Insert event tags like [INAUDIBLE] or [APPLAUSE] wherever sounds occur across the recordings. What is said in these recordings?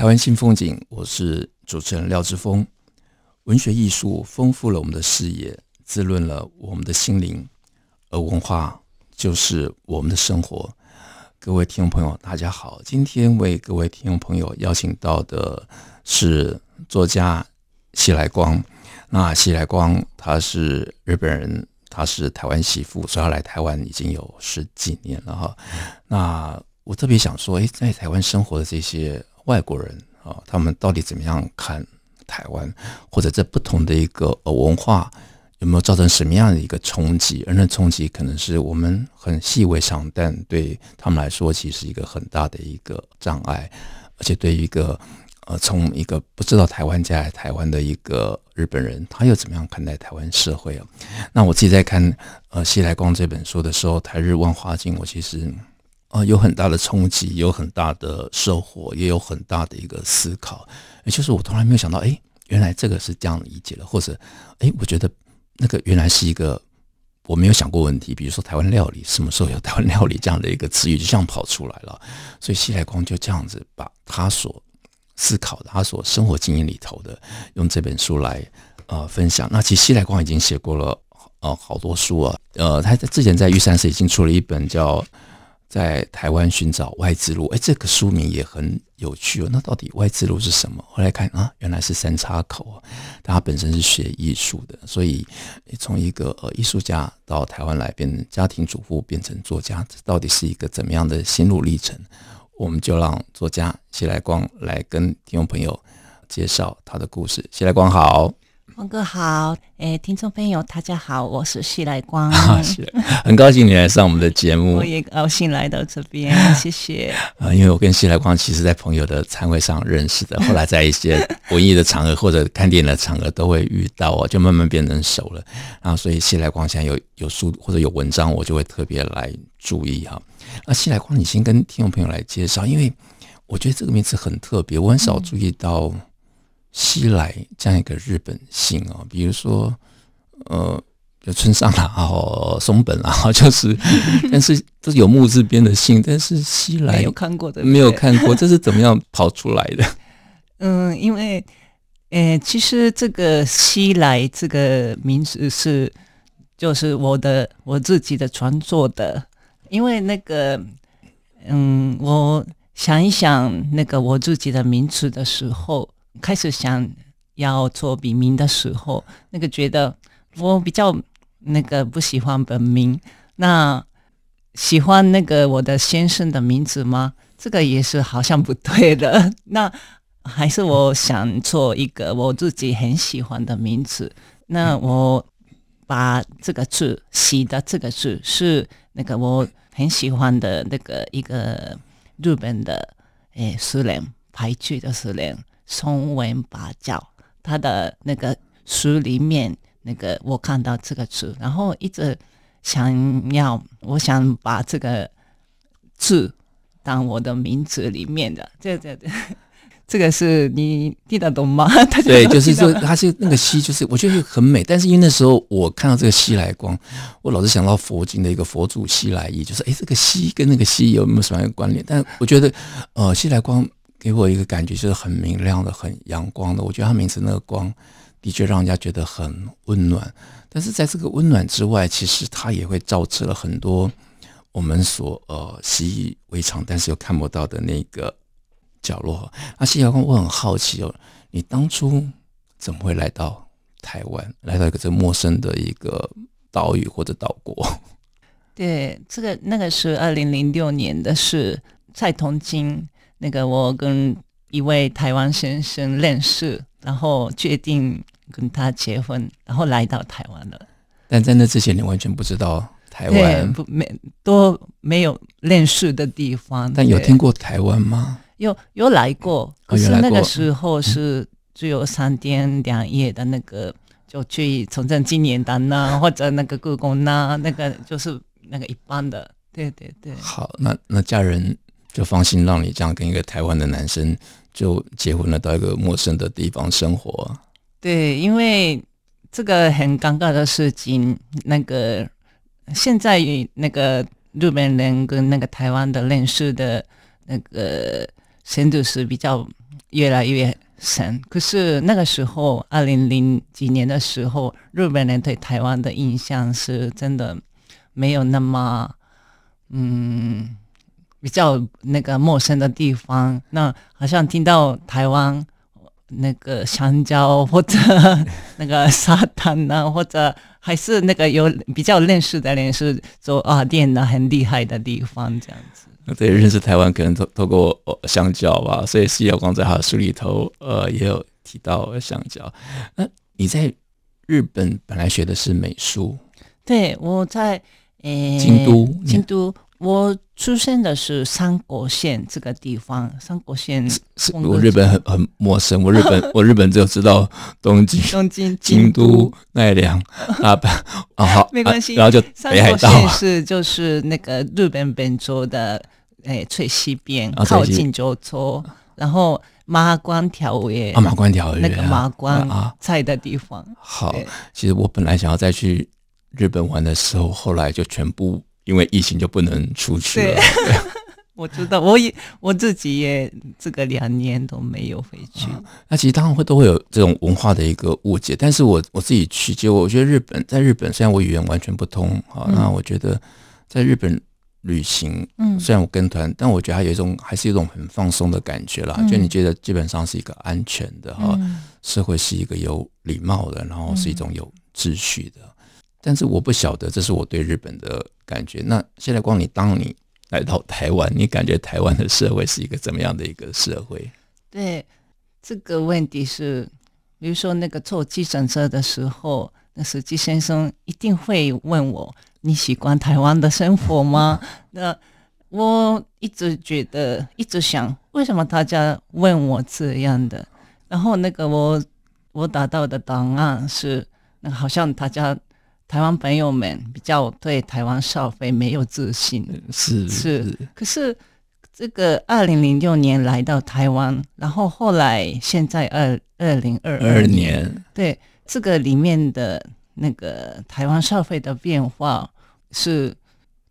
台湾新风景，我是主持人廖志峰。文学艺术丰富了我们的视野，滋润了我们的心灵，而文化就是我们的生活。各位听众朋友，大家好，今天为各位听众朋友邀请到的是作家西来光。那西来光他是日本人，他是台湾媳妇，所以他来台湾已经有十几年了哈。那我特别想说，诶，在台湾生活的这些。外国人啊，他们到底怎么样看台湾？或者在不同的一个呃文化有没有造成什么样的一个冲击？而那冲击可能是我们很细微上，但对他们来说，其实一个很大的一个障碍。而且对于一个呃，从一个不知道台湾嫁来台湾的一个日本人，他又怎么样看待台湾社会啊？那我自己在看呃西来光这本书的时候，《台日万花镜》，我其实。啊，有很大的冲击，有很大的收获，也有很大的一个思考。也就是我从来没有想到，哎，原来这个是这样理解的，或者，哎，我觉得那个原来是一个我没有想过问题。比如说台湾料理，什么时候有台湾料理这样的一个词语就这样跑出来了？所以西来光就这样子把他所思考的、他所生活经验里头的，用这本书来呃分享。那其实西来光已经写过了呃好多书啊，呃，他在之前在玉山寺已经出了一本叫。在台湾寻找外之路，哎，这个书名也很有趣哦。那到底外之路是什么？后来看啊，原来是三岔口。他本身是学艺术的，所以从一个呃艺术家到台湾来，变成家庭主妇，变成作家，这到底是一个怎么样的心路历程？我们就让作家谢来光来跟听众朋友介绍他的故事。谢来光好。光哥好，哎，听众朋友大家好，我是西来光，[LAUGHS] 很高兴你来上我们的节目，我也高兴来到这边，[LAUGHS] 谢谢。啊，因为我跟西来光其实在朋友的餐会上认识的，[LAUGHS] 后来在一些文艺的场合或者看电影的场合都会遇到哦，就慢慢变成熟了。然后所以西来光现在有有书或者有文章，我就会特别来注意哈。那西来光，你先跟听众朋友来介绍，因为我觉得这个名字很特别，我很少注意到。西来这样一个日本姓哦，比如说呃，有村上啦，然后松本啦，[LAUGHS] 就是，但是这是有木字边的姓，但是西来没有看过的，没有看过，[LAUGHS] 这是怎么样跑出来的？嗯，因为呃，其实这个西来这个名字是就是我的我自己的创作的，因为那个嗯，我想一想那个我自己的名字的时候。开始想要做笔名的时候，那个觉得我比较那个不喜欢本名，那喜欢那个我的先生的名字吗？这个也是好像不对的。那还是我想做一个我自己很喜欢的名字。那我把这个字“喜”的这个字是那个我很喜欢的那个一个日本的诶诗人，俳句的诗人。松文拔教，他的那个书里面，那个我看到这个字，然后一直想要，我想把这个字当我的名字里面的，这这这，[LAUGHS] 这个是你听得懂吗？[LAUGHS] 对，就是说它是那个西，就是我觉得很美，但是因为那时候我看到这个西来光，我老是想到佛经的一个佛祖西来意，就是哎，这个西跟那个西有没有什么关联？但我觉得，呃，西来光。给我一个感觉就是很明亮的、很阳光的。我觉得他名字那个光的确让人家觉得很温暖。但是在这个温暖之外，其实它也会照射了很多我们所呃习以为常，但是又看不到的那个角落。那西来光，我很好奇哦，你当初怎么会来到台湾，来到一个这陌生的一个岛屿或者岛国？对，这个那个是二零零六年的事，在东京。那个我跟一位台湾先生认识，然后决定跟他结婚，然后来到台湾了。但在那之前，你完全不知道台湾不没都没有认识的地方。但有听过台湾吗？有有来过，可是那个时候是只有三天两夜的那个，就去崇正纪念堂呐，或者那个故宫呐，那个就是那个一般的。对对对。好，那那家人就放心让你这样跟一个台湾的男生就结婚了，到一个陌生的地方生活。对，因为这个很尴尬的事情，那个现在那个日本人跟那个台湾的认识的那个深度是比较越来越深。可是那个时候，二零零几年的时候，日本人对台湾的印象是真的没有那么，嗯，比较那个陌生的地方。那好像听到台湾。那个香蕉或者那个沙滩啊，或者还是那个有比较认识的人是做啊店的很厉害的地方，这样子。对，认识台湾可能透透过香蕉吧，所以施耀光在他的书里头呃也有提到香蕉。那你在日本本来学的是美术？对，我在诶、欸、京都，京都。我出生的是三国县这个地方，三国县是，我日本很很陌生，我日本 [LAUGHS] 我日本只有知道东京、[LAUGHS] 东京、京都、奈良、大阪啊，好，没关系、啊，然后就北海道是就是那个日本本州的诶最西边，靠近九州，然后马关条约啊，马关条约那个马关在的地方。好，其实我本来想要再去日本玩的时候，后来就全部。因为疫情就不能出去了。[LAUGHS] 我知道，我也我自己也这个两年都没有回去。啊、那其实当然会都会有这种文化的一个误解，但是我我自己去，就我觉得日本在日本，虽然我语言完全不通啊，嗯、那我觉得在日本旅行，嗯，虽然我跟团，但我觉得还有一种还是一种很放松的感觉啦。嗯、就你觉得基本上是一个安全的哈，嗯、社会是一个有礼貌的，然后是一种有秩序的。但是我不晓得，这是我对日本的感觉。那现在光你当你来到台湾，你感觉台湾的社会是一个怎么样的一个社会？对，这个问题是，比如说那个坐计程车的时候，那司机先生一定会问我：“你喜欢台湾的生活吗？” [LAUGHS] 那我一直觉得，一直想，为什么大家问我这样的？然后那个我我打到的答案是，那好像大家。台湾朋友们比较对台湾消费没有自信，是是，是。可是这个二零零六年来到台湾，然后后来现在二二零二二年，对这个里面的那个台湾消费的变化是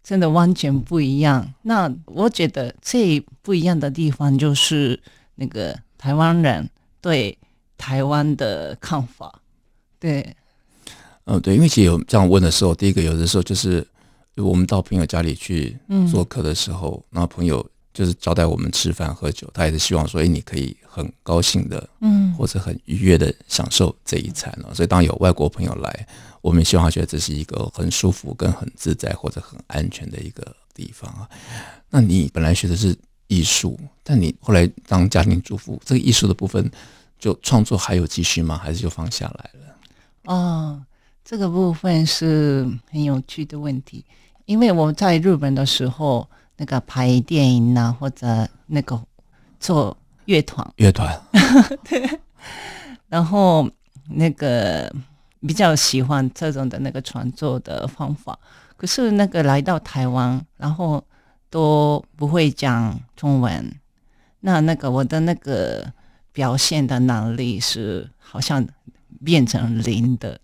真的完全不一样。那我觉得最不一样的地方就是那个台湾人对台湾的看法，对。嗯，对，因为其实有这样问的时候，第一个有的时候就是我们到朋友家里去做客的时候，嗯、然后朋友就是招待我们吃饭喝酒，他也是希望说，哎，你可以很高兴的，嗯，或者很愉悦的享受这一餐哦。所以当有外国朋友来，我们希望他觉得这是一个很舒服、跟很自在或者很安全的一个地方啊。那你本来学的是艺术，但你后来当家庭主妇，这个艺术的部分就创作还有继续吗？还是就放下来了？哦。这个部分是很有趣的问题，因为我在日本的时候，那个拍电影啊，或者那个做乐团，乐团，[LAUGHS] 对，然后那个比较喜欢这种的那个创作的方法。可是那个来到台湾，然后都不会讲中文，那那个我的那个表现的能力是好像变成零的。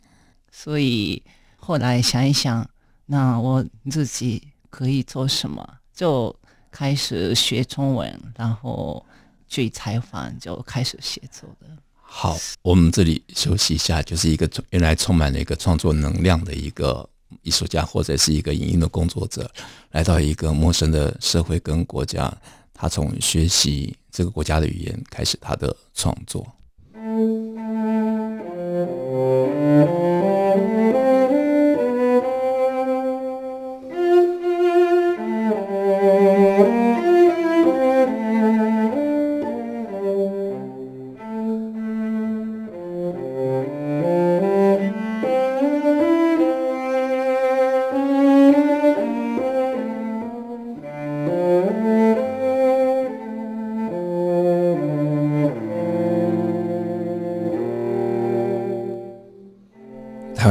所以后来想一想，那我自己可以做什么？就开始学中文，然后去采访，就开始写作的。好，我们这里休息一下，就是一个原来充满了一个创作能量的一个艺术家，或者是一个影音的工作者，来到一个陌生的社会跟国家，他从学习这个国家的语言开始他的创作。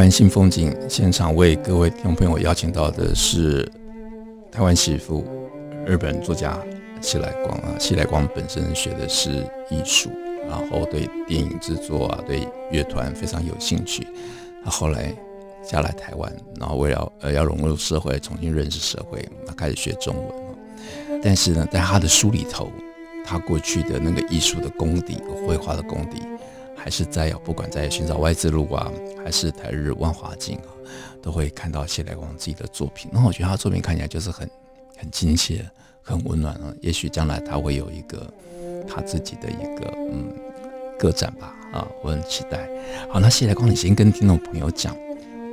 湾新风景现场为各位听众朋友邀请到的是台湾媳妇、日本作家西来光啊。西来光本身学的是艺术，然后对电影制作啊、对乐团非常有兴趣。他后来嫁来台湾，然后为了呃要融入社会、重新认识社会，他开始学中文。但是呢，在他的书里头，他过去的那个艺术的功底、绘画的功底。还是在不管在寻找外之路啊，还是台日万华镜啊，都会看到谢来光自己的作品。那我觉得他的作品看起来就是很很亲切、很温暖啊。也许将来他会有一个他自己的一个嗯个展吧啊，我很期待。好，那谢来光，你先跟听众朋友讲，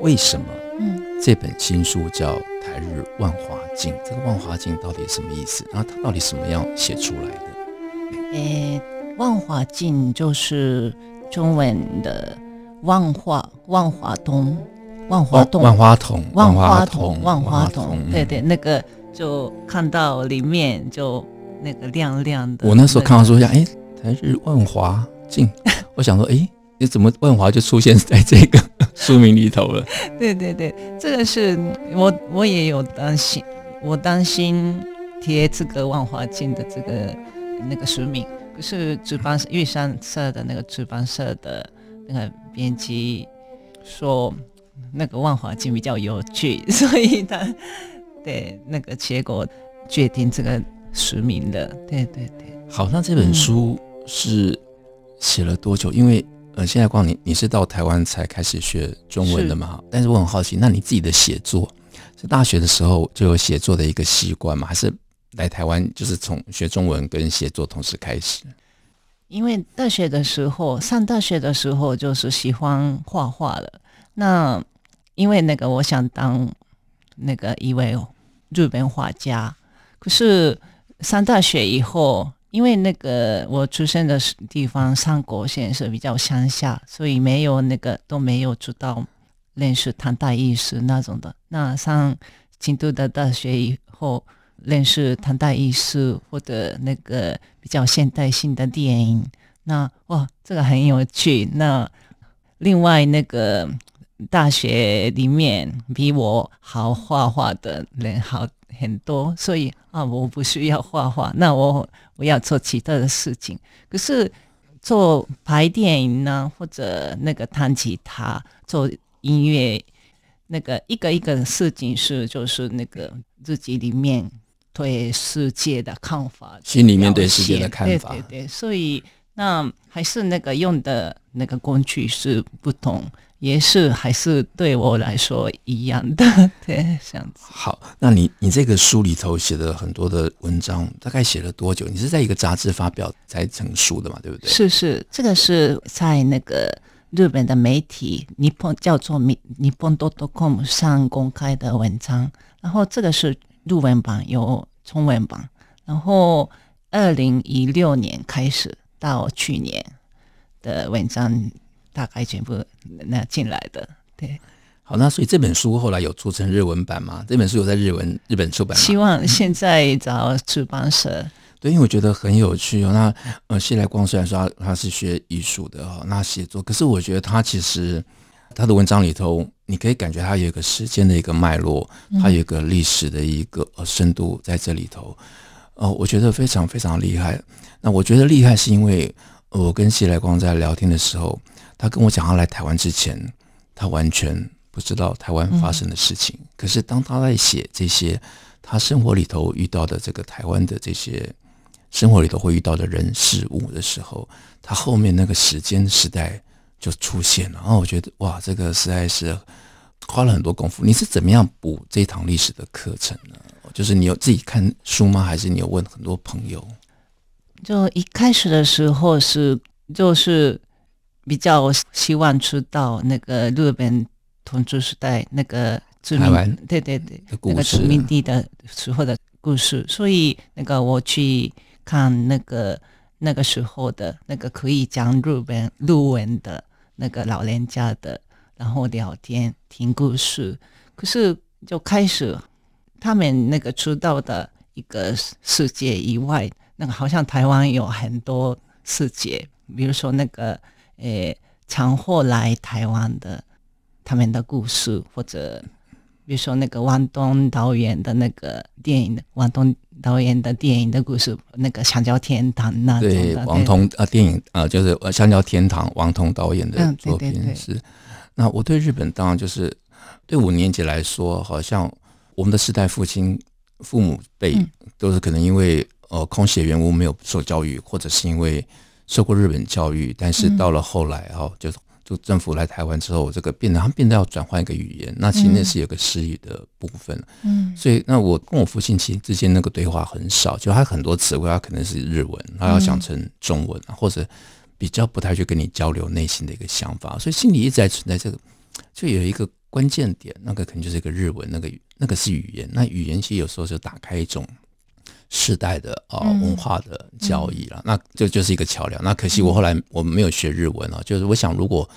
为什么嗯这本新书叫《台日万华镜》？这个万华镜到底什么意思？然后它到底什么样写出来的？诶、欸，万华镜就是。中文的万华万华筒，万华筒，万花筒，万花筒，万花筒，对对，那个就看到里面就那个亮亮的。我那时候看到说一下，哎，台日万华镜，[LAUGHS] 我想说，哎，你怎么万华就出现在这个 [LAUGHS] 书名里头了？对对对，这个是我我也有担心，我担心贴这个万华镜的这个那个书名。可是值班社玉山社的那个值班社的那个编辑说，那个万华镜比较有趣，[LAUGHS] 所以他对那个结果决定这个实名的。对对对。好，那这本书是写了多久？嗯、因为呃，现在光你你是到台湾才开始学中文的嘛？是但是我很好奇，那你自己的写作是大学的时候就有写作的一个习惯吗？还是？来台湾就是从学中文跟写作同时开始，因为大学的时候上大学的时候就是喜欢画画了。那因为那个我想当那个一位日本画家，可是上大学以后，因为那个我出生的地方三国县是比较乡下，所以没有那个都没有知道认识当代艺术那种的。那上京都的大学以后。认识唐代艺术或者那个比较现代性的电影，那哇，这个很有趣。那另外那个大学里面比我好画画的人好很多，所以啊，我不需要画画，那我我要做其他的事情。可是做拍电影呢，或者那个弹吉他、做音乐，那个一个一个的事情是就是那个自己里面。对世界的看法，心里面对世界的看法，对对对，所以那还是那个用的那个工具是不同，也是还是对我来说一样的，[LAUGHS] 对，这样子。好，那你你这个书里头写的很多的文章，大概写了多久？你是在一个杂志发表才成书的嘛？对不对？是是，这个是在那个日本的媒体日本叫做日本 .com 上公开的文章，然后这个是。日文版有中文版，然后二零一六年开始到去年的文章大概全部那进来的，对。好，那所以这本书后来有做成日文版吗？这本书有在日文日本出版吗？希望现在找出版社。对，因为我觉得很有趣哦。那呃，谢来光虽然说他他是学艺术的哦，那写作，可是我觉得他其实。他的文章里头，你可以感觉他有一个时间的一个脉络，他有一个历史的一个呃深度在这里头。哦，我觉得非常非常厉害。那我觉得厉害是因为我跟谢来光在聊天的时候，他跟我讲他来台湾之前，他完全不知道台湾发生的事情。可是当他在写这些他生活里头遇到的这个台湾的这些生活里头会遇到的人事物的时候，他后面那个时间时代。就出现了，然后我觉得哇，这个实在是花了很多功夫。你是怎么样补这一堂历史的课程呢？就是你有自己看书吗？还是你有问很多朋友？就一开始的时候是就是比较希望知道那个日本统治时代那个殖民，对对对，那个殖民地的时候的故事，所以那个我去看那个那个时候的那个可以讲日本日文的。那个老人家的，然后聊天听故事，可是就开始他们那个出道的一个世界以外，那个好像台湾有很多世界，比如说那个诶，常货来台湾的他们的故事，或者比如说那个王东导演的那个电影的王东导演的电影的故事，那个《香蕉天堂》那种对王童啊电影啊就是《香蕉天堂》王童导演的作品、嗯、对对对是。那我对日本当然就是对五年级来说，好像我们的世代父亲父母辈都是可能因为呃空袭原因没有受教育，或者是因为受过日本教育，但是到了后来哈就。就政府来台湾之后，这个变得他们变得要转换一个语言，那其实那是有个失语的部分。嗯，所以那我跟我父亲其实之间那个对话很少，就他很多词汇他可能是日文，他要讲成中文，或者比较不太去跟你交流内心的一个想法，所以心里一直在存在这个，就有一个关键点，那个可能就是一个日文，那个那个是语言，那语言其实有时候就打开一种。世代的啊、呃、文化的交易了，嗯、那就就是一个桥梁。那可惜我后来我没有学日文啊，就是我想如果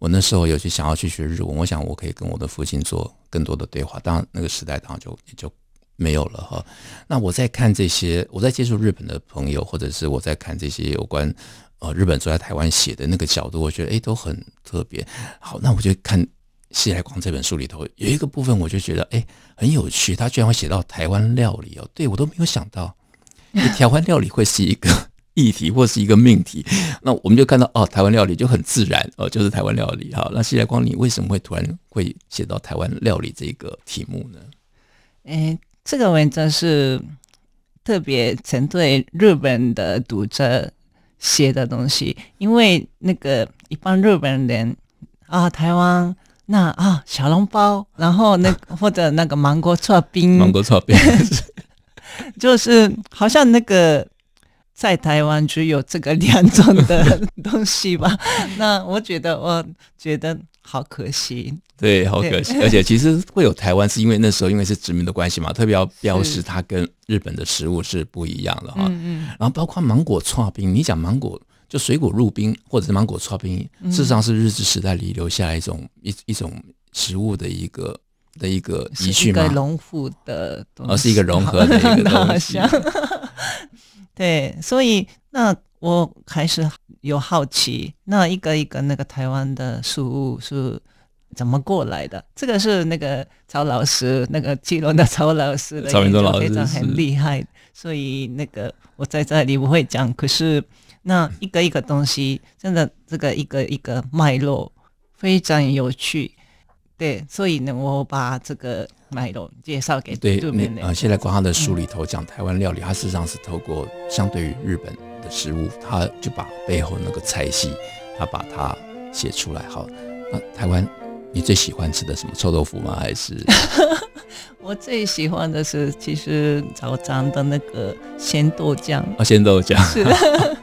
我那时候有去想要去学日文，我想我可以跟我的父亲做更多的对话。当然那个时代当然就也就没有了哈。那我在看这些，我在接触日本的朋友，或者是我在看这些有关呃日本住在台湾写的那个角度，我觉得诶都很特别。好，那我就看。西来光这本书里头有一个部分，我就觉得哎很有趣，他居然会写到台湾料理哦，对我都没有想到，台湾料理会是一个 [LAUGHS] 议题或是一个命题。那我们就看到哦，台湾料理就很自然哦，就是台湾料理好。那西来光，你为什么会突然会写到台湾料理这个题目呢？哎，这个文章是特别针对日本的读者写的东西，因为那个一般日本人啊，台湾。那啊，小笼包，然后那或者那个芒果剉冰，芒果剉冰，[LAUGHS] 就是好像那个在台湾只有这个两种的东西吧。[LAUGHS] 那我觉得，我觉得好可惜。对，好可惜。而且其实会有台湾，是因为那时候因为是殖民的关系嘛，特别要标示它跟日本的食物是不一样的哈。嗯嗯。然后包括芒果剉冰，你讲芒果。就水果入冰，或者是芒果剉冰，事实上是日治时代里留下来一种一一种食物的一个的一个遗训嘛，融合的东西，而是一个融合的一个 [LAUGHS] 东西。[LAUGHS] 对，所以那我还是有好奇，那一个一个那个台湾的食物是怎么过来的？这个是那个曹老师，那个基隆的曹老师，曹明忠老师非常很厉害，所以那个我在这里不会讲，可是。那一个一个东西，真的这个一个一个脉络非常有趣，对，所以呢，我把这个脉络介绍给对那啊，现在光他的书里头讲台湾料理，他事实上是透过相对于日本的食物，他就把背后那个菜系，他把它写出来。好，那台湾你最喜欢吃的什么臭豆腐吗？还是 [LAUGHS] 我最喜欢的是其实早餐的那个鲜豆浆啊，鲜豆浆是的。[LAUGHS]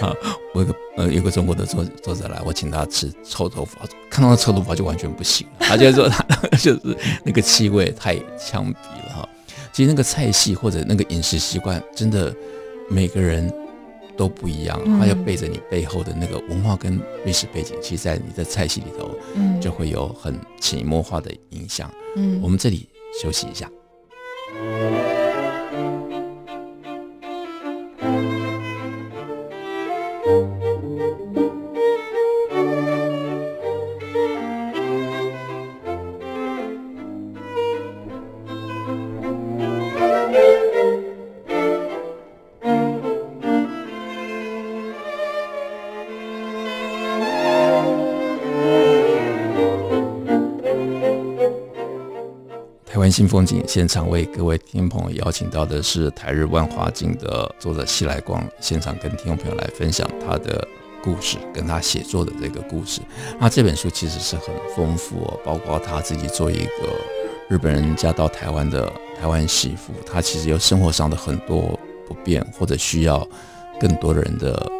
好，我有个呃，有个中国的作作者来，我请他吃臭豆腐，看到那臭豆腐就完全不行了，他就说他 [LAUGHS] 就是那个气味太呛鼻了哈。其实那个菜系或者那个饮食习惯，真的每个人都不一样，他要背着你背后的那个文化跟历史背景，其实在你的菜系里头，就会有很潜移默化的影响。嗯，我们这里休息一下。新风景现场为各位听众朋友邀请到的是台日万花镜的作者西来光，现场跟听众朋友来分享他的故事，跟他写作的这个故事。那这本书其实是很丰富哦，包括他自己做一个日本人嫁到台湾的台湾媳妇，他其实有生活上的很多不便，或者需要更多的人的。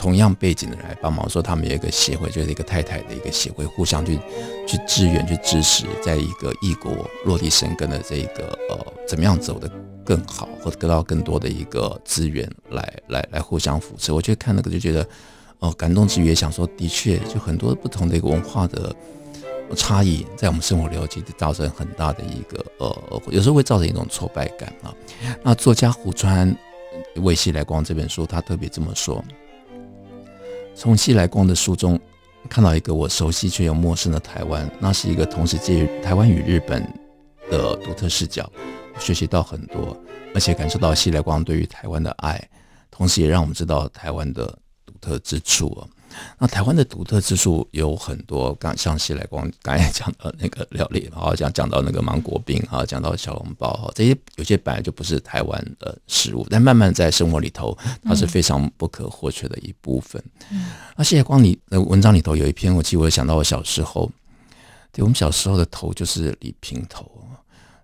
同样背景的人来帮忙，说他们有一个协会，就是一个太太的一个协会，互相去去支援、去支持，在一个异国落地生根的这个呃，怎么样走得更好，或者得到更多的一个资源来来来互相扶持。我觉得看那个就觉得、呃，感动之余也想说，的确，就很多不同的一个文化的差异，在我们生活里头其实造成很大的一个呃，有时候会造成一种挫败感啊。那作家胡川为西来光这本书，他特别这么说。从西来光的书中，看到一个我熟悉却又陌生的台湾，那是一个同时介于台湾与日本的独特视角，学习到很多，而且感受到西来光对于台湾的爱，同时也让我们知道台湾的独特之处。那台湾的独特之处有很多，刚像西来光刚才讲到那个料理，然后讲讲到那个芒果冰啊，讲到小笼包哈，这些有些本来就不是台湾的食物，但慢慢在生活里头，它是非常不可或缺的一部分。嗯、那谢来光你的文章里头有一篇，我记得我想到我小时候，对我们小时候的头就是李平头，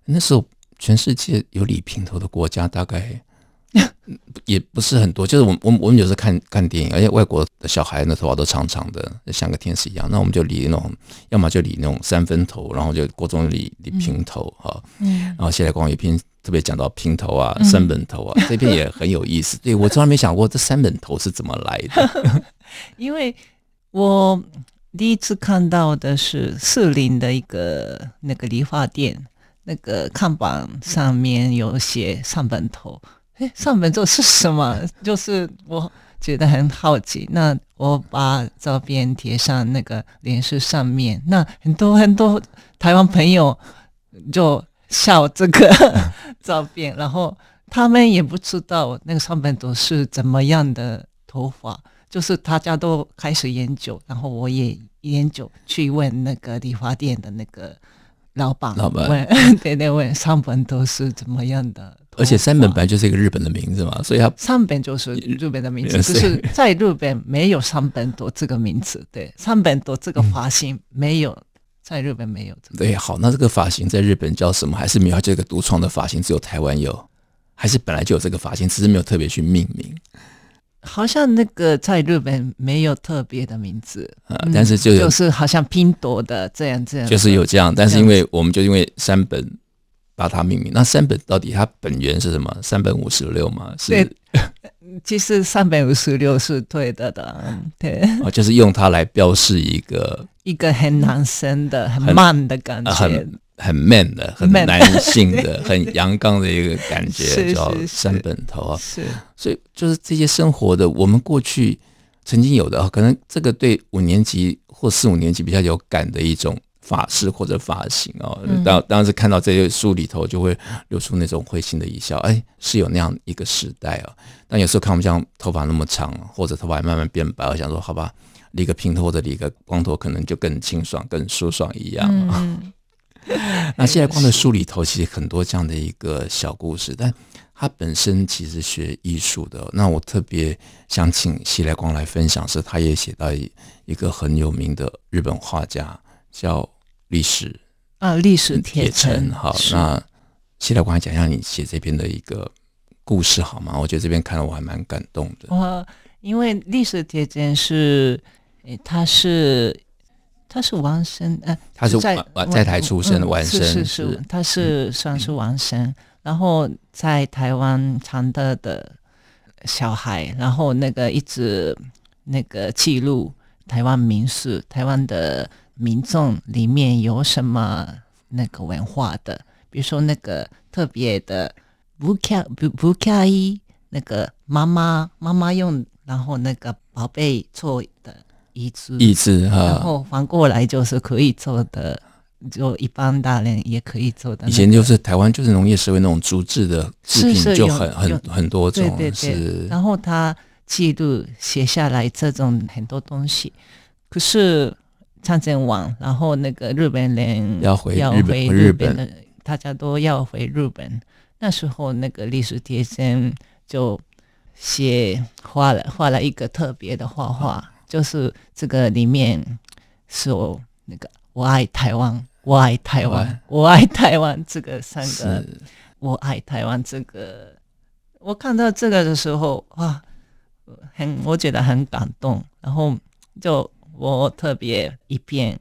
那时候全世界有李平头的国家大概。[LAUGHS] 也不是很多，就是我我我们有时候看看电影，而且外国的小孩的头发都长长的，像个天使一样。那我们就理那种，要么就理那种三分头，然后就国中理理平头哈。嗯。然后西来光有一篇特别讲到平头啊、三本头啊，嗯、这篇也很有意思。对，我从来没想过这三本头是怎么来的，[LAUGHS] 因为我第一次看到的是四林的一个那个理发店，那个看板上面有写三本头。哎，上本座是什么？[LAUGHS] 就是我觉得很好奇。那我把照片贴上那个脸书上面，那很多很多台湾朋友就笑这个 [LAUGHS] 照片，然后他们也不知道那个上本座是怎么样的头发，就是大家都开始研究，然后我也研究去问那个理发店的那个老板，老板问 [LAUGHS] 对对问上本座是怎么样的。而且三本本来就是一个日本的名字嘛，所以它三本就是日本的名字，只是在日本没有三本多这个名字。对，三本多这个发型没有、嗯、在日本没有这个。对，好，那这个发型在日本叫什么？还是没有这个独创的发型？只有台湾有，还是本来就有这个发型，只是没有特别去命名？好像那个在日本没有特别的名字，啊，但是就、嗯、就是好像拼多的这样这样，就是有这样，但是因为我们就因为三本。把它命名，那三本到底它本源是什么？三本五十六吗？是，对，[LAUGHS] 其实三本五十六是对的的，对。哦，就是用它来标示一个 [LAUGHS] 一个很男生的、很 man 的感觉，很很 man 的、很男性的、[LAUGHS] 很阳刚的一个感觉，叫三本头啊。是，所以就是这些生活的，我们过去曾经有的啊，可能这个对五年级或四五年级比较有感的一种。发饰或者发型哦，当当时看到这些书里头，就会流出那种会心的一笑。哎，是有那样一个时代哦。但有时候看我们这样头发那么长，或者头发还慢慢变白，我想说，好吧，理个平头或者理个光头，可能就更清爽、更舒爽一样。嗯、[LAUGHS] 那西来光的书里头，其实很多这样的一个小故事，但他本身其实学艺术的。那我特别想请西来光来分享，是他也写到一个很有名的日本画家叫。历史啊，历史铁城。好，那西来光讲一下你写这篇的一个故事好吗？我觉得这边看了我还蛮感动的。我因为历史铁城是，诶，他是他是王生，呃，他是在在台出生的王生，是是是，他是算是王生，嗯、然后在台湾长大的小孩，然后那个一直那个记录台湾民俗，台湾的。民众里面有什么那个文化的？比如说那个特别的不卡不不卡伊，那个妈妈妈妈用，然后那个宝贝做的椅子，椅子哈，然后反过来就是可以做的，就一般大人也可以做的、那个。以前就是台湾就是农业社会那种竹制的制品就很很很多种，对对对。是然后他记录写下来这种很多东西，可是。长征完，然后那个日本人要回要回日本的，大家都要回日本。那时候那个历史贴身就写画了画了一个特别的画画，就是这个里面是我那个我爱台湾，我爱台湾，我爱台湾这个三个，是我爱台湾这个。我看到这个的时候，哇，很我觉得很感动，然后就。我特别一遍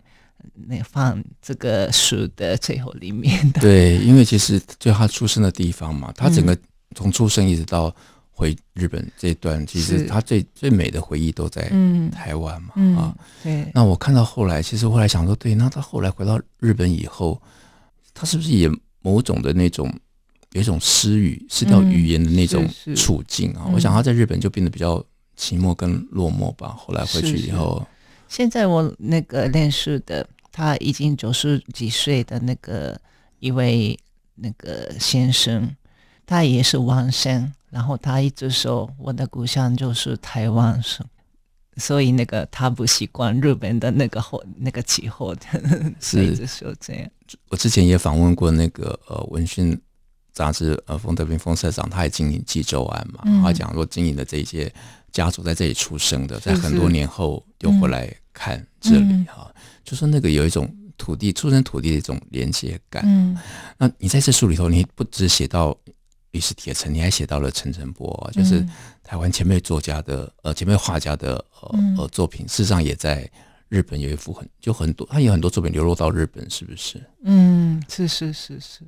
那放这个书的最后里面的，对，因为其实就他出生的地方嘛，他整个从出生一直到回日本这一段，嗯、其实他最最美的回忆都在台湾嘛，嗯、啊，对。那我看到后来，其实后来想说，对，那他后来回到日本以后，他是不是也某种的那种有一种失语、失掉语言的那种处境啊？嗯、我想他在日本就变得比较寂寞跟落寞吧。后来回去以后。现在我那个认识的，他已经九十几岁的那个一位那个先生，他也是王生，然后他一直说我的故乡就是台湾省，所以那个他不习惯日本的那个后那个气候的，[LAUGHS] 是一直说这样。我之前也访问过那个呃文讯杂志呃冯德斌冯社长，他也经营济州湾嘛，嗯、他讲说经营的这些。家族在这里出生的，在很多年后又回来看这里哈，就说那个有一种土地出生土地的一种连接感。嗯，那你在这书里头，你不只写到李氏铁城，你还写到了陈澄波，就是台湾前辈作家的呃前辈画家的呃呃作品，事实上也在日本有一幅很就很多，他有很多作品流落到日本，是不是？嗯，是是是是，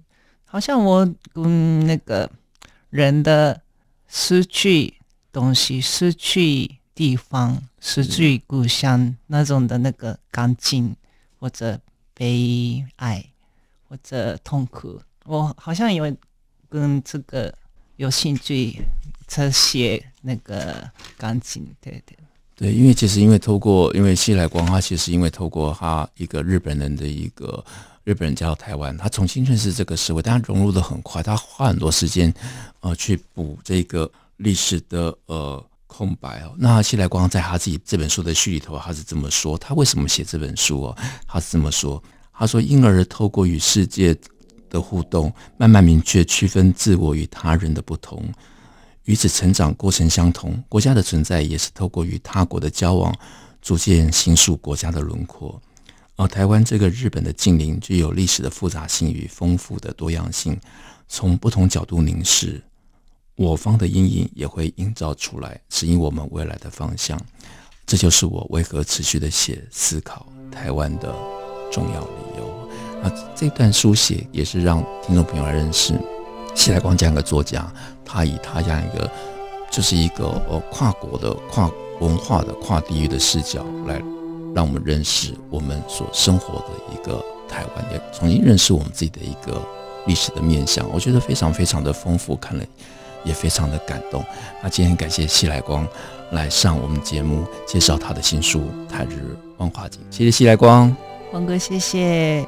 好像我嗯那个人的失去。东西失去地方，失去故乡那种的那个干净，或者悲哀，或者痛苦，我好像有跟这个有兴趣，在写那个干净，对对对，因为其实因为透过因为西来光，他其实因为透过他一个日本人的一个日本人加到台湾，他重新认识这个社会，但他融入的很快，他花很多时间呃去补这个。历史的呃空白哦，那西来光在他自己这本书的序里头，他是这么说：他为什么写这本书哦？他是这么说：他说，婴儿透过与世界的互动，慢慢明确区分自我与他人的不同，与此成长过程相同。国家的存在也是透过与他国的交往，逐渐形塑国家的轮廓。而台湾这个日本的近邻，具有历史的复杂性与丰富的多样性，从不同角度凝视。我方的阴影也会映照出来，指引我们未来的方向。这就是我为何持续的写、思考台湾的重要理由。那这段书写也是让听众朋友来认识谢来光这样一个作家，他以他这样一个，就是一个呃跨国的、跨文化的、跨地域的视角来让我们认识我们所生活的一个台湾，也重新认识我们自己的一个历史的面向。我觉得非常非常的丰富，看了。也非常的感动。那今天感谢西来光来上我们节目，介绍他的新书《台日万花景》。谢谢西来光，光哥，谢谢。